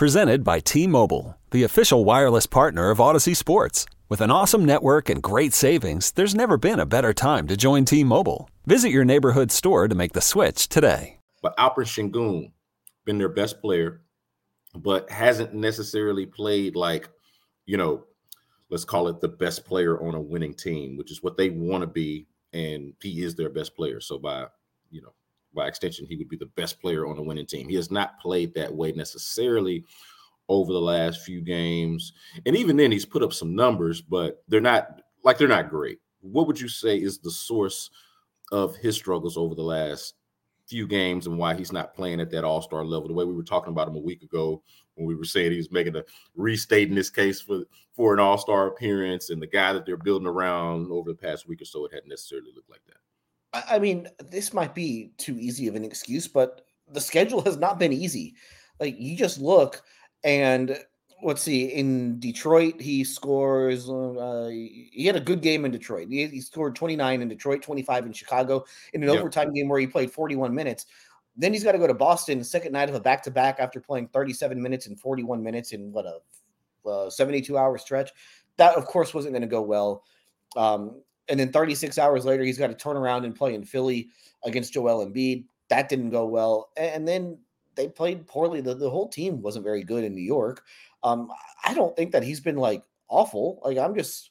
Presented by T-Mobile, the official wireless partner of Audacy Sports. With an awesome network and great savings, there's never been a better time to join T-Mobile. Visit your neighborhood store to make the switch today. But Alper Sengun, been their best player, but hasn't necessarily played like, you know, let's call it the best player on a winning team, which is what they want to be. And he is their best player. So by, you know, by extension, he would be the best player on a winning team. He has not played that way necessarily over the last few games. And even then, he's put up some numbers, but they're not like they're not great. What would you say is the source of his struggles over the last few games and why he's not playing at that all star level? The way we were talking about him a week ago when we were saying he was making a restating this case for for an all star appearance and the guy that they're building around over the past week or so, it hadn't necessarily looked like that. I mean, this might be too easy of an excuse, but the schedule has not been easy. Like you just look and let's see, in Detroit, he scores. Uh, he had a good game in Detroit. He, he, scored 29 in Detroit, 25 in Chicago, in an yep. overtime game where he played 41 minutes. Then he's got to go to Boston, second night of a back to back after playing 37 minutes and 41 minutes in what a uh, 72 hour stretch. That, of course, wasn't going to go well. Um, and then 36 hours later, he's got to turn around and play in Philly against Joel Embiid. That didn't go well. And then they played poorly. The, the whole team wasn't very good in New York. Um, I don't think that he's been like awful. Like I'm just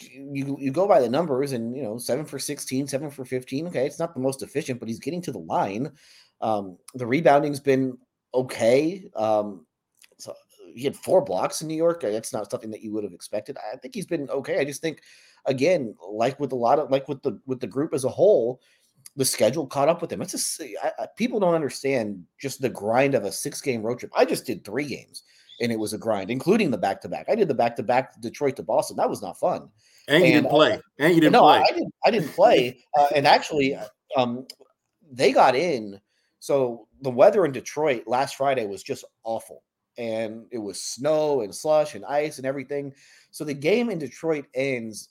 you you go by the numbers and you know seven for 16 seven for 15 okay it's not the most efficient but he's getting to the line um the rebounding's been okay um so he had four blocks in new york that's not something that you would have expected i think he's been okay i just think again, like with a lot of like with the with the group as a whole, the schedule caught up with them. It's a I, I, people don't understand just the grind of a six game road trip. I just did three games and it was a grind, including the back to back. I did the back to back Detroit to Boston. That was not fun. And you didn't play. And you didn't no, play. I didn't. I didn't play. Uh, and actually, um, they got in. So the weather in Detroit last Friday was just awful, and it was snow and slush and ice and everything. So the game in Detroit ends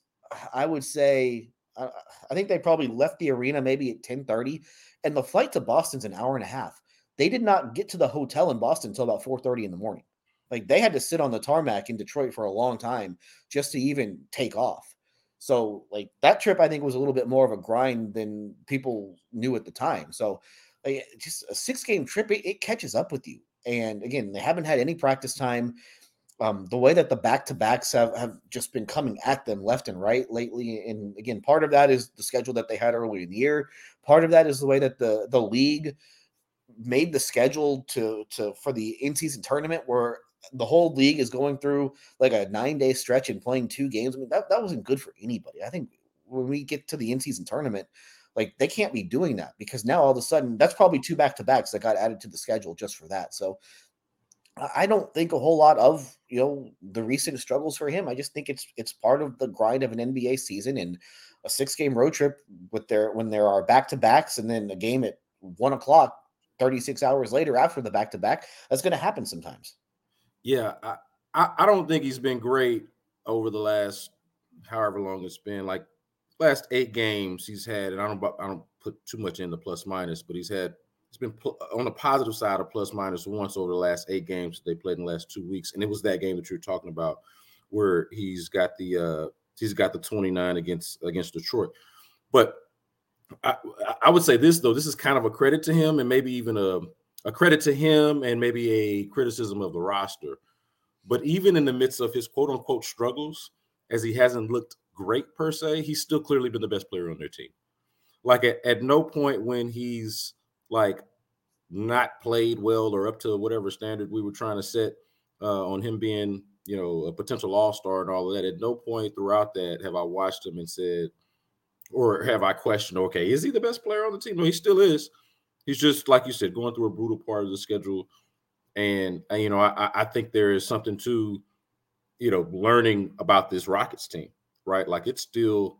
I would say uh, I think they probably left the arena maybe at 10:30 and the flight to Boston's an hour and a half. They did not get to the hotel in Boston until about 4:30 in the morning. Like they had to sit on the tarmac in Detroit for a long time just to even take off. So like that trip I think was a little bit more of a grind than people knew at the time. So like, just a six game trip it, it catches up with you. And again, they haven't had any practice time um, the way that the back to backs have, have just been coming at them left and right lately. And again, part of that is the schedule that they had earlier in the year. Part of that is the way that the the league made the schedule to to for the in season tournament where the whole league is going through like a nine day stretch and playing two games. I mean, that, that wasn't good for anybody. I think when we get to the in season tournament, like they can't be doing that because now all of a sudden that's probably two back to backs that got added to the schedule just for that. So I don't think a whole lot of you know the recent struggles for him. I just think it's it's part of the grind of an NBA season and a six game road trip with their when there are back to backs and then a game at one o'clock, thirty six hours later after the back to back. That's going to happen sometimes. Yeah, I, I I don't think he's been great over the last however long it's been. Like last eight games he's had, and I don't I don't put too much in the plus minus, but he's had it's been on the positive side of plus minus once over the last eight games they played in the last two weeks, and it was that game that you're talking about where he's got the uh he's got the 29 against against Detroit. But I, I would say this though, this is kind of a credit to him, and maybe even a a credit to him, and maybe a criticism of the roster. But even in the midst of his quote unquote struggles, as he hasn't looked great per se, he's still clearly been the best player on their team. Like at, at no point when he's like not played well or up to whatever standard we were trying to set uh, on him being, you know, a potential all star and all of that. At no point throughout that have I watched him and said, or have I questioned, okay, is he the best player on the team? No, he still is. He's just like you said, going through a brutal part of the schedule. And, uh, you know, I, I think there is something to, you know, learning about this Rockets team, right? Like it's still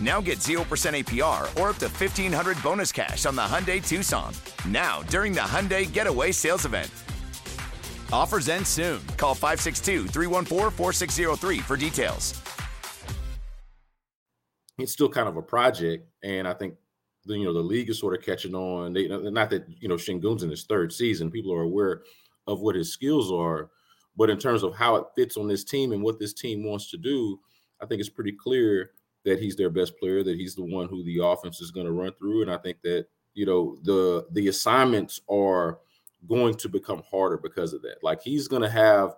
Now get 0% APR or up to 1500 bonus cash on the Hyundai Tucson. Now, during the Hyundai Getaway Sales Event. Offers end soon. Call 562 314 4603 for details. it's still kind of a project, and I think the, you know the league is sort of catching on. They, not that you know Sengun's in his third season; people are aware of what his skills are, but in terms of how it fits on this team and what this team wants to do, I think it's pretty clear that he's their best player, that he's the one who the offense is going to run through, and I think that you know the the assignments are going to become harder because of that. Like he's going to have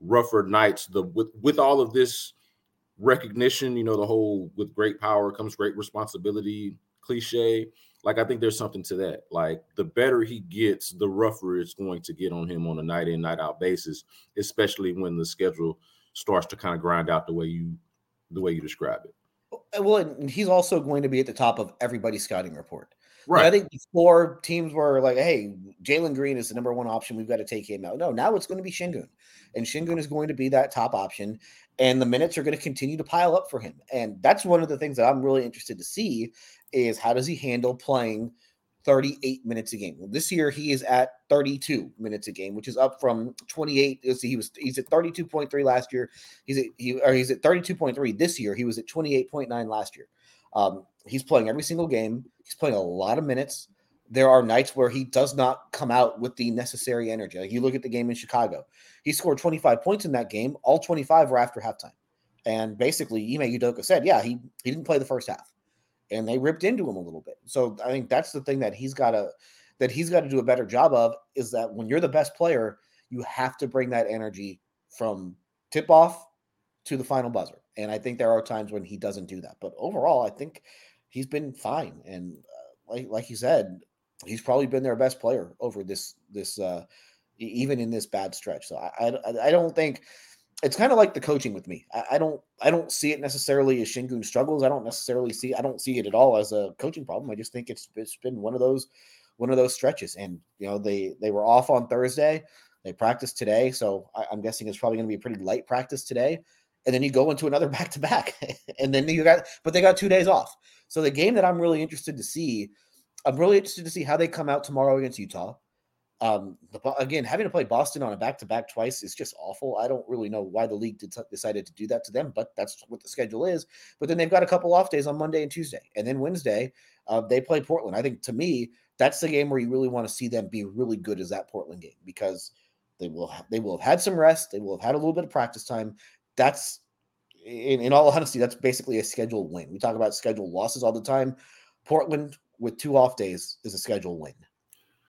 rougher nights. The with with all of this recognition, you know, the whole with great power comes great responsibility cliche. Like I think there's something to that. Like the better he gets, the rougher it's going to get on him on a night in, night out basis, especially when the schedule starts to kind of grind out the way you the way you describe it. Uh, well, and he's also going to be at the top of everybody's scouting report. Right. I think before teams were like, "Hey, Jalen Green is the number one option. We've got to take him out." No, now it's going to be Sengun. and Sengun is going to be that top option, and the minutes are going to continue to pile up for him. And that's one of the things that I'm really interested to see is how does he handle playing 38 minutes a game. This year he is at 32 minutes a game, which is up from 28. You'll see He was he's at 32.3 last year. He's at he or he's at 32.3 this year. He was at 28.9 last year. Um, he's playing every single game. He's playing a lot of minutes. There are nights where he does not come out with the necessary energy. Like you look at the game in Chicago, he scored 25 points in that game. All 25 were after halftime. And basically, Ime Udoka said, yeah, he, he didn't play the first half. And they ripped into him a little bit. So I think that's the thing that he's got to that he's got to do a better job of is that when you're the best player, you have to bring that energy from tip off to the final buzzer. And I think there are times when he doesn't do that. But overall, I think he's been fine. And uh, like like you said, he's probably been their best player over this this uh even in this bad stretch. So I I, I don't think it's kind of like the coaching with me. I, I, don't I don't see it necessarily as Sengun struggles. I don't necessarily see I don't see it at all as a coaching problem. I just think it's it's been one of those one of those stretches. And you know they they were off on Thursday. They practiced today, so I, I'm guessing it's probably going to be a pretty light practice today. And then you go into another back to back, and then you got but they got two days off. So the game that I'm really interested to see, I'm really interested to see how they come out tomorrow against Utah. Um, the, again, having to play Boston on a back to back twice is just awful. I don't really know why the league did, decided to do that to them, but that's what the schedule is. But then they've got a couple off days on Monday and Tuesday, and then Wednesday uh, they play Portland. I think to me that's the game where you really want to see them be really good as that Portland game because they will have, they will have had some rest, they will have had a little bit of practice time. That's in, in all honesty, that's basically a schedule win. We talk about schedule losses all the time. Portland with two off days is a schedule win.